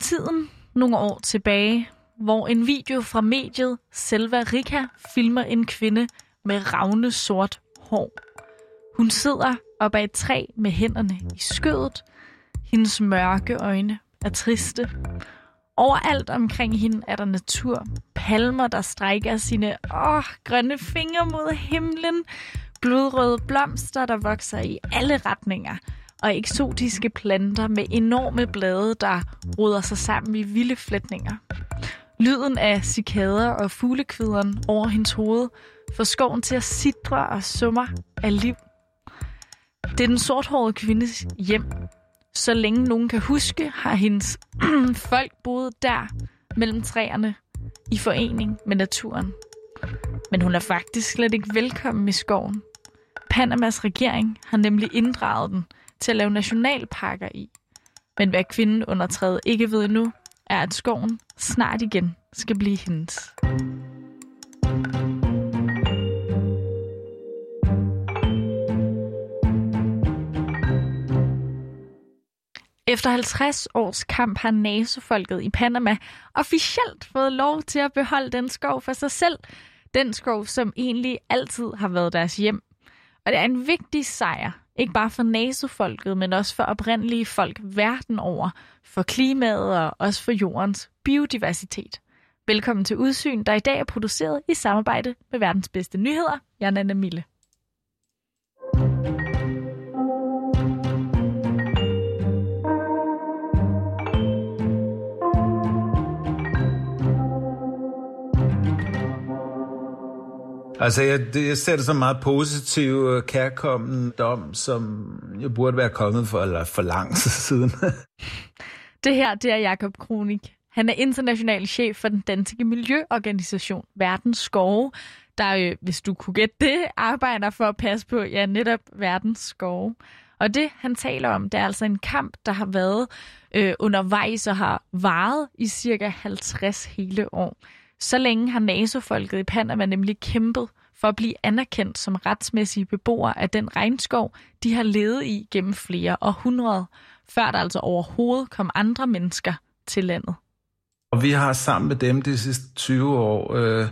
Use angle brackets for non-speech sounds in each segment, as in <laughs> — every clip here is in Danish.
tiden nogle år tilbage, hvor en video fra mediet Selva Rika filmer en kvinde med ravne sort hår. Hun sidder op ad et træ med hænderne i skødet. Hendes mørke øjne er triste. Overalt omkring hende er der natur. Palmer, der strækker sine åh, grønne fingre mod himlen. Blodrøde blomster, der vokser i alle retninger. Og eksotiske planter med enorme blade, der ruder sig sammen i vilde flætninger. Lyden af cikader og fuglekvideren over hendes hoved får skoven til at sidre og summer af liv. Det er den sorthårede kvindes hjem. Så længe nogen kan huske, har hendes <clears throat> folk boet der mellem træerne i forening med naturen. Men hun er faktisk slet ikke velkommen i skoven. Panamas regering har nemlig inddraget den til at lave nationalparker i. Men hvad kvinden under træet ikke ved endnu, er, at skoven snart igen skal blive hendes. Efter 50 års kamp har nasofolket i Panama officielt fået lov til at beholde den skov for sig selv. Den skov, som egentlig altid har været deres hjem. Og det er en vigtig sejr, ikke bare for nasofolket, men også for oprindelige folk verden over, for klimaet og også for jordens biodiversitet. Velkommen til Udsyn, der i dag er produceret i samarbejde med verdens bedste nyheder. Jeg er Nana Mille. Altså, jeg, det, jeg ser det som meget positiv, øh, kærkommen dom, som jeg burde være kommet for, eller for lang tid <laughs> siden. det her, det er Jakob Kronik. Han er international chef for den danske miljøorganisation Verdens Skove, der, øh, hvis du kunne gætte det, arbejder for at passe på, ja, netop verdens skove. Og det, han taler om, det er altså en kamp, der har været øh, undervejs og har varet i cirka 50 hele år. Så længe har nasofolket i Panama nemlig kæmpet for at blive anerkendt som retsmæssige beboere af den regnskov, de har levet i gennem flere århundreder, før der altså overhovedet kom andre mennesker til landet. Og vi har sammen med dem de sidste 20 år øh,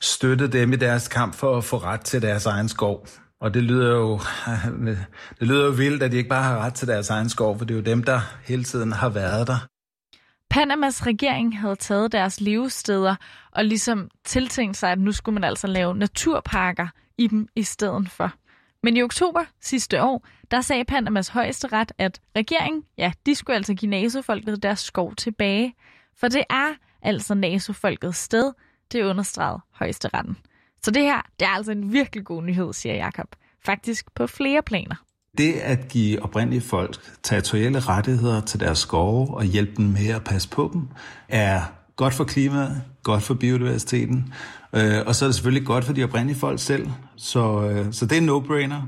støttet dem i deres kamp for at få ret til deres egen skov. Og det lyder jo <laughs> det lyder jo vildt, at de ikke bare har ret til deres egen skov, for det er jo dem, der hele tiden har været der. Panamas regering havde taget deres levesteder og ligesom tiltænkt sig, at nu skulle man altså lave naturparker i dem i stedet for. Men i oktober sidste år, der sagde Panamas højeste ret, at regeringen, ja, de skulle altså give nasofolket deres skov tilbage. For det er altså nasofolkets sted, det understregede højeste retten. Så det her, det er altså en virkelig god nyhed, siger Jakob. Faktisk på flere planer. Det at give oprindelige folk territorielle rettigheder til deres skove og hjælpe dem med at passe på dem, er godt for klimaet, godt for biodiversiteten, øh, og så er det selvfølgelig godt for de oprindelige folk selv. Så, øh, så det er en no-brainer.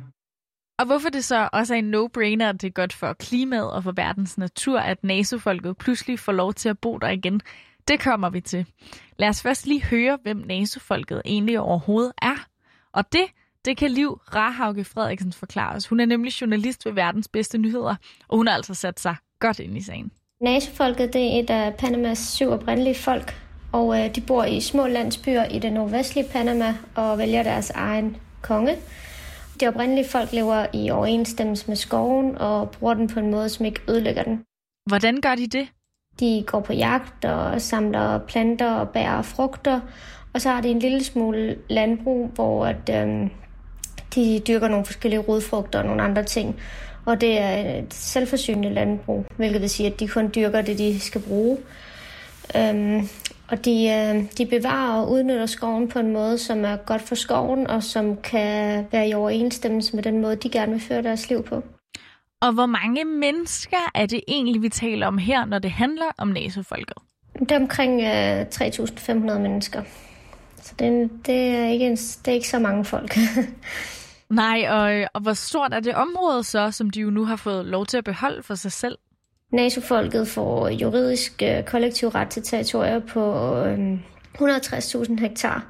Og hvorfor det så også er en no-brainer, at det er godt for klimaet og for verdens natur, at nasofolket pludselig får lov til at bo der igen, det kommer vi til. Lad os først lige høre, hvem nasofolket egentlig overhovedet er. Og det det kan Liv Rahauge Frederiksen forklare os. Hun er nemlig journalist ved Verdens Bedste Nyheder, og hun har altså sat sig godt ind i sagen. Nasefolket det er et af Panamas syv oprindelige folk, og øh, de bor i små landsbyer i det nordvestlige Panama og vælger deres egen konge. De oprindelige folk lever i overensstemmelse med skoven og bruger den på en måde, som ikke ødelægger den. Hvordan gør de det? De går på jagt og samler planter og bærer frugter, og så har de en lille smule landbrug, hvor at, øhm, de dyrker nogle forskellige rodfrugter og nogle andre ting. Og det er et selvforsynende landbrug, hvilket vil sige, at de kun dyrker det, de skal bruge. Øhm, og de, øh, de bevarer og udnytter skoven på en måde, som er godt for skoven, og som kan være i overensstemmelse med den måde, de gerne vil føre deres liv på. Og hvor mange mennesker er det egentlig, vi taler om her, når det handler om næsefolket? Det er omkring øh, 3.500 mennesker. Så det, det, er ikke en, det er ikke så mange folk. <laughs> Nej, og, og hvor stort er det område så, som de jo nu har fået lov til at beholde for sig selv? NATO-folket får juridisk øh, kollektiv ret til territorier på øh, 160.000 hektar.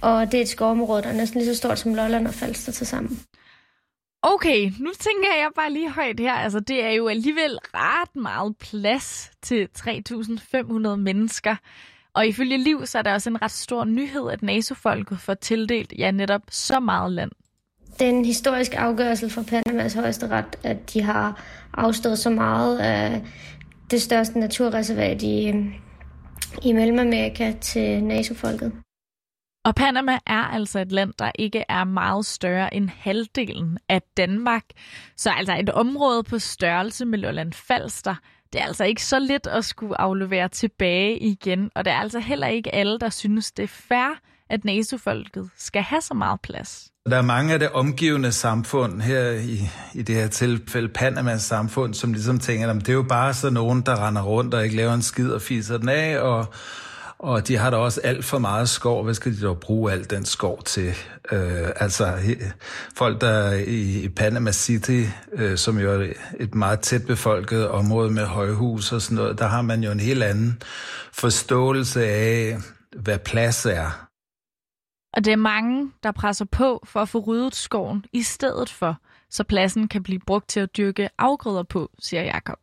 Og det er et skovområde, der er næsten lige så stort som Lolland og Falster til sammen. Okay, nu tænker jeg bare lige højt her. Altså, det er jo alligevel ret meget plads til 3.500 mennesker. Og ifølge Liv, så er der også en ret stor nyhed, at NATO-folket får tildelt ja, netop så meget land. Den historiske afgørelse fra Panamas højesteret, at de har afstået så meget af det største naturreservat i, i Mellemamerika til NATO-folket. Og Panama er altså et land, der ikke er meget større end halvdelen af Danmark. Så altså et område på størrelse med Lolland Falster. Det er altså ikke så lidt at skulle aflevere tilbage igen. Og det er altså heller ikke alle, der synes, det er fair, at NATO-folket skal have så meget plads. Der er mange af det omgivende samfund her i, i det her tilfælde, Panamas samfund, som ligesom tænker, at det er jo bare sådan nogen, der render rundt og ikke laver en skid og fiser den af, og og de har da også alt for meget skov. Hvad skal de dog bruge al den skov til? Øh, altså folk, der i, i Panama City, øh, som jo er et meget tæt befolket område med højhus og sådan noget, der har man jo en helt anden forståelse af, hvad plads er. Og det er mange, der presser på for at få ryddet skoven i stedet for, så pladsen kan blive brugt til at dyrke afgrøder på, siger Jakob.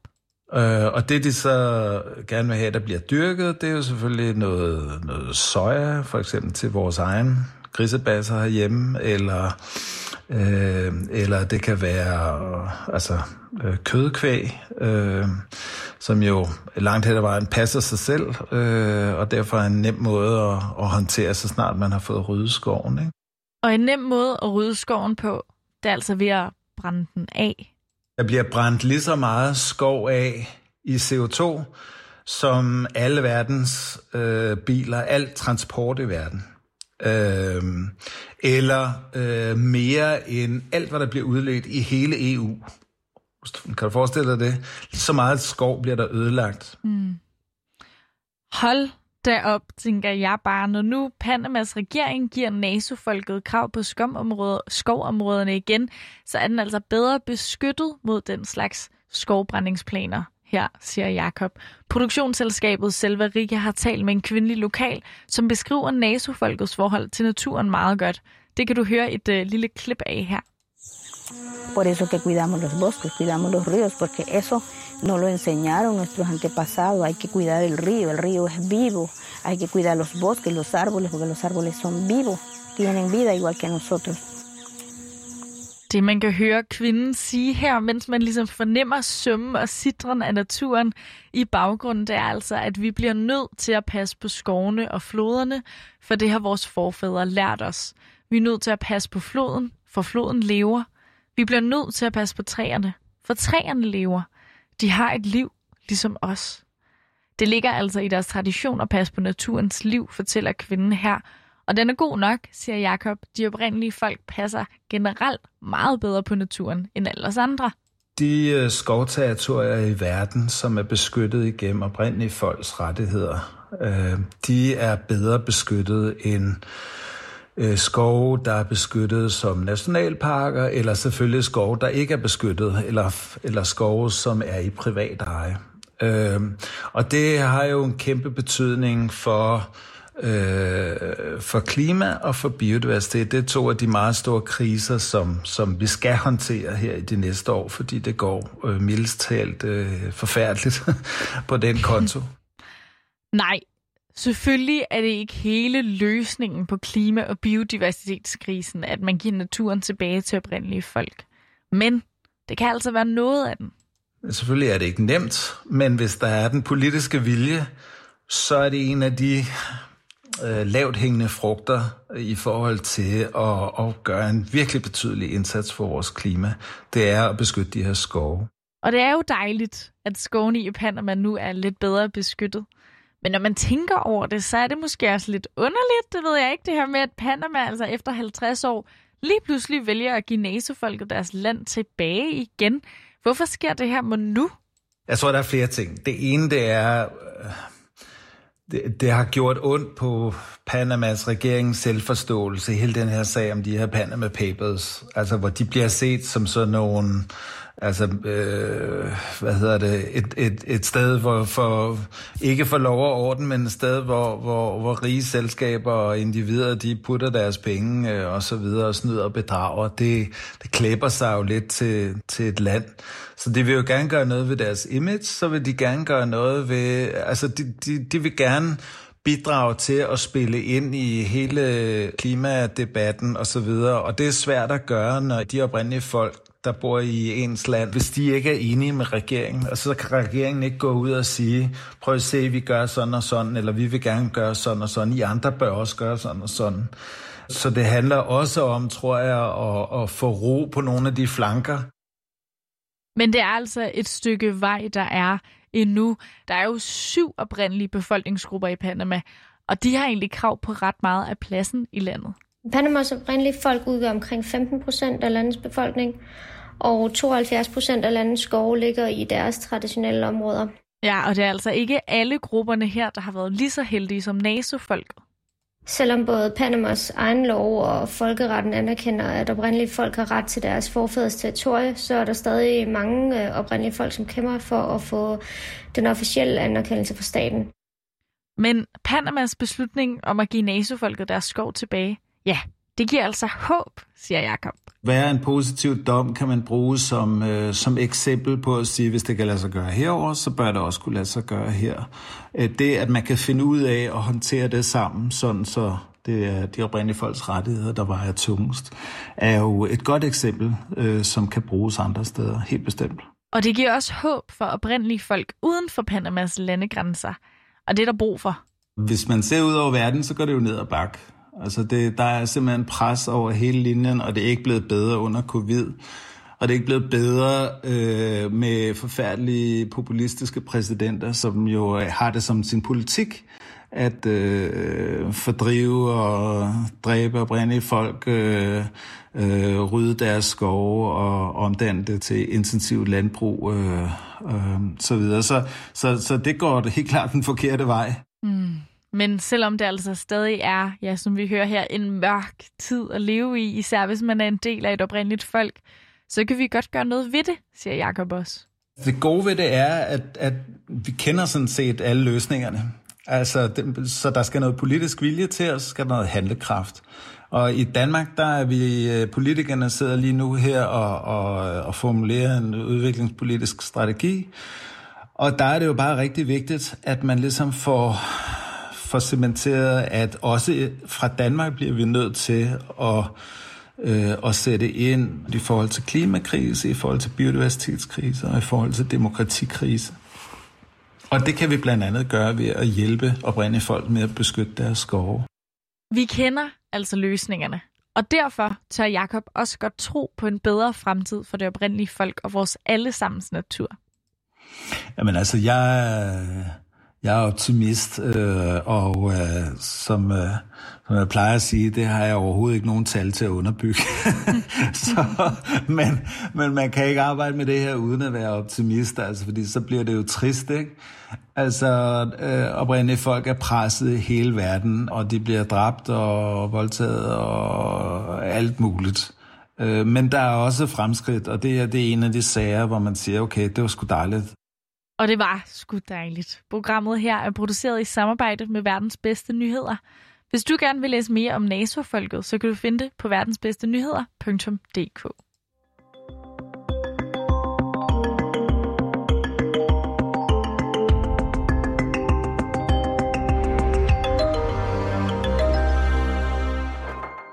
Øh, og det, de så gerne vil have, der bliver dyrket, det er jo selvfølgelig noget, noget soja, for eksempel til vores egen grisebasser herhjemme, eller, øh, eller det kan være øh, altså, øh, kødkvæg, øh, som jo langt hen ad vejen passer sig selv, øh, og derfor er en nem måde at, at håndtere, så snart man har fået ryddet skoven. Ikke? Og en nem måde at rydde skoven på, det er altså ved at brænde den af. Der bliver brændt lige så meget skov af i CO2, som alle verdens øh, biler, alt transport i verden. Øh, eller øh, mere end alt, hvad der bliver udledt i hele EU. Kan du forestille dig det? Så meget skov bliver der ødelagt. Mm. Hold derop, tænker jeg bare, når nu Panamas regering giver NATO-folket krav på skovområderne igen, så er den altså bedre beskyttet mod den slags skovbrændingsplaner her, siger Jakob. Produktionsselskabet Selva Rika har talt med en kvindelig lokal, som beskriver NATO-folkets forhold til naturen meget godt. Det kan du høre et øh, lille klip af her. Por eso que cuidamos los bosques, cuidamos los ríos, porque eso no lo enseñaron nuestros antepasados. Hay que cuidar el río, el río es vivo. Hay que cuidar los bosques, los árboles, porque los árboles son vivos, tienen vida igual que nosotros. Det, man kan høre kvinden sige her, mens man ligesom fornemmer sømmen og sidren af naturen i baggrunden, det er altså, at vi bliver nødt til at passe på skovene og floderne, for det har vores forfædre lært os. Vi er nødt til at passe på floden, for floden lever. Vi bliver nødt til at passe på træerne, for træerne lever. De har et liv, ligesom os. Det ligger altså i deres tradition at passe på naturens liv, fortæller kvinden her. Og den er god nok, siger Jakob. De oprindelige folk passer generelt meget bedre på naturen end alle os andre. De øh, skovterritorier i verden, som er beskyttet igennem oprindelige folks rettigheder, øh, de er bedre beskyttet end øh, skove, der er beskyttet som nationalparker, eller selvfølgelig skove, der ikke er beskyttet, eller, eller skove, som er i privat eje. Øh, og det har jo en kæmpe betydning for øh, for klima og for biodiversitet. Det er to af de meget store kriser, som, som vi skal håndtere her i de næste år, fordi det går øh, mildest talt øh, forfærdeligt <laughs> på den konto. <laughs> Nej, Selvfølgelig er det ikke hele løsningen på klima- og biodiversitetskrisen, at man giver naturen tilbage til oprindelige folk. Men det kan altså være noget af den. Selvfølgelig er det ikke nemt, men hvis der er den politiske vilje, så er det en af de øh, lavt hængende frugter i forhold til at, at gøre en virkelig betydelig indsats for vores klima. Det er at beskytte de her skove. Og det er jo dejligt, at skovene i Panama nu er lidt bedre beskyttet. Men når man tænker over det, så er det måske også lidt underligt, det ved jeg ikke, det her med, at Panama altså efter 50 år lige pludselig vælger at give NATO-folket deres land tilbage igen. Hvorfor sker det her med nu? Jeg tror, der er flere ting. Det ene, det er, øh, det, det har gjort ondt på Panamas regerings selvforståelse, hele den her sag om de her Panama Papers, altså hvor de bliver set som sådan nogle Altså, øh, hvad hedder det, et, et, et sted, hvor for, ikke for lov og orden, men et sted, hvor, hvor, hvor rige selskaber og individer, de putter deres penge øh, og så videre og snyder og bedrager. Det, det klæber sig jo lidt til, til et land. Så de vil jo gerne gøre noget ved deres image, så vil de gerne gøre noget ved, altså de, de, de vil gerne bidrage til at spille ind i hele klimadebatten og så videre. Og det er svært at gøre, når de oprindelige folk, der bor i ens land, hvis de ikke er enige med regeringen. Og så kan regeringen ikke gå ud og sige, prøv at se, vi gør sådan og sådan, eller vi vil gerne gøre sådan og sådan. I andre bør også gøre sådan og sådan. Så det handler også om, tror jeg, at, at få ro på nogle af de flanker. Men det er altså et stykke vej, der er endnu. Der er jo syv oprindelige befolkningsgrupper i Panama, og de har egentlig krav på ret meget af pladsen i landet. Panamas oprindelige folk udgør omkring 15 procent af landets befolkning, og 72 procent af landets skove ligger i deres traditionelle områder. Ja, og det er altså ikke alle grupperne her, der har været lige så heldige som NATO-folket. Selvom både Panamas egen lov og folkeretten anerkender, at oprindelige folk har ret til deres forfædres territorie, så er der stadig mange øh, oprindelige folk, som kæmper for at få den officielle anerkendelse fra staten. Men Panamas beslutning om at give NATO-folket deres skov tilbage, ja, det giver altså håb, siger Jakob. Hvad en positiv dom kan man bruge som, øh, som eksempel på at sige, hvis det kan lade sig gøre herover, så bør det også kunne lade sig gøre her. Øh, det, at man kan finde ud af at håndtere det sammen, sådan så det er de oprindelige folks rettigheder, der vejer tungest, er jo et godt eksempel, øh, som kan bruges andre steder, helt bestemt. Og det giver også håb for oprindelige folk uden for Panamas landegrænser. Og det er der brug for. Hvis man ser ud over verden, så går det jo ned ad bakke. Altså det, der er simpelthen pres over hele linjen, og det er ikke blevet bedre under covid. Og det er ikke blevet bedre øh, med forfærdelige populistiske præsidenter, som jo øh, har det som sin politik at øh, fordrive og dræbe og brænde folk, øh, øh, rydde deres skove og omdanne det til intensivt landbrug øh, øh, så videre. Så, så, så det går helt klart den forkerte vej. Mm. Men selvom det altså stadig er, ja, som vi hører her, en mørk tid at leve i, især hvis man er en del af et oprindeligt folk, så kan vi godt gøre noget ved det, siger Jacob også. Det gode ved det er, at, at vi kender sådan set alle løsningerne. Altså, det, så der skal noget politisk vilje til, og så skal der noget handlekraft. Og i Danmark, der er vi, øh, politikerne sidder lige nu her og, og, og formulerer en udviklingspolitisk strategi. Og der er det jo bare rigtig vigtigt, at man ligesom får får cementeret, at også fra Danmark bliver vi nødt til at, øh, at sætte ind i forhold til klimakrise, i forhold til biodiversitetskrise og i forhold til demokratikrise. Og det kan vi blandt andet gøre ved at hjælpe oprindelige folk med at beskytte deres skove. Vi kender altså løsningerne, og derfor tør Jakob også godt tro på en bedre fremtid for det oprindelige folk og vores allesammens natur. Jamen altså, jeg, jeg er optimist, øh, og øh, som, øh, som jeg plejer at sige, det har jeg overhovedet ikke nogen tal til at underbygge. <laughs> så, men, men man kan ikke arbejde med det her uden at være optimist, altså, fordi så bliver det jo trist, ikke? Altså, øh, oprindelige folk er presset i hele verden, og de bliver dræbt og voldtaget og alt muligt. Øh, men der er også fremskridt, og det er, det er en af de sager, hvor man siger, okay, det var sgu dejligt. Og det var sgu dejligt. Programmet her er produceret i samarbejde med Verdens Bedste Nyheder. Hvis du gerne vil læse mere om Naso-folket, så kan du finde det på verdensbedstenyheder.dk.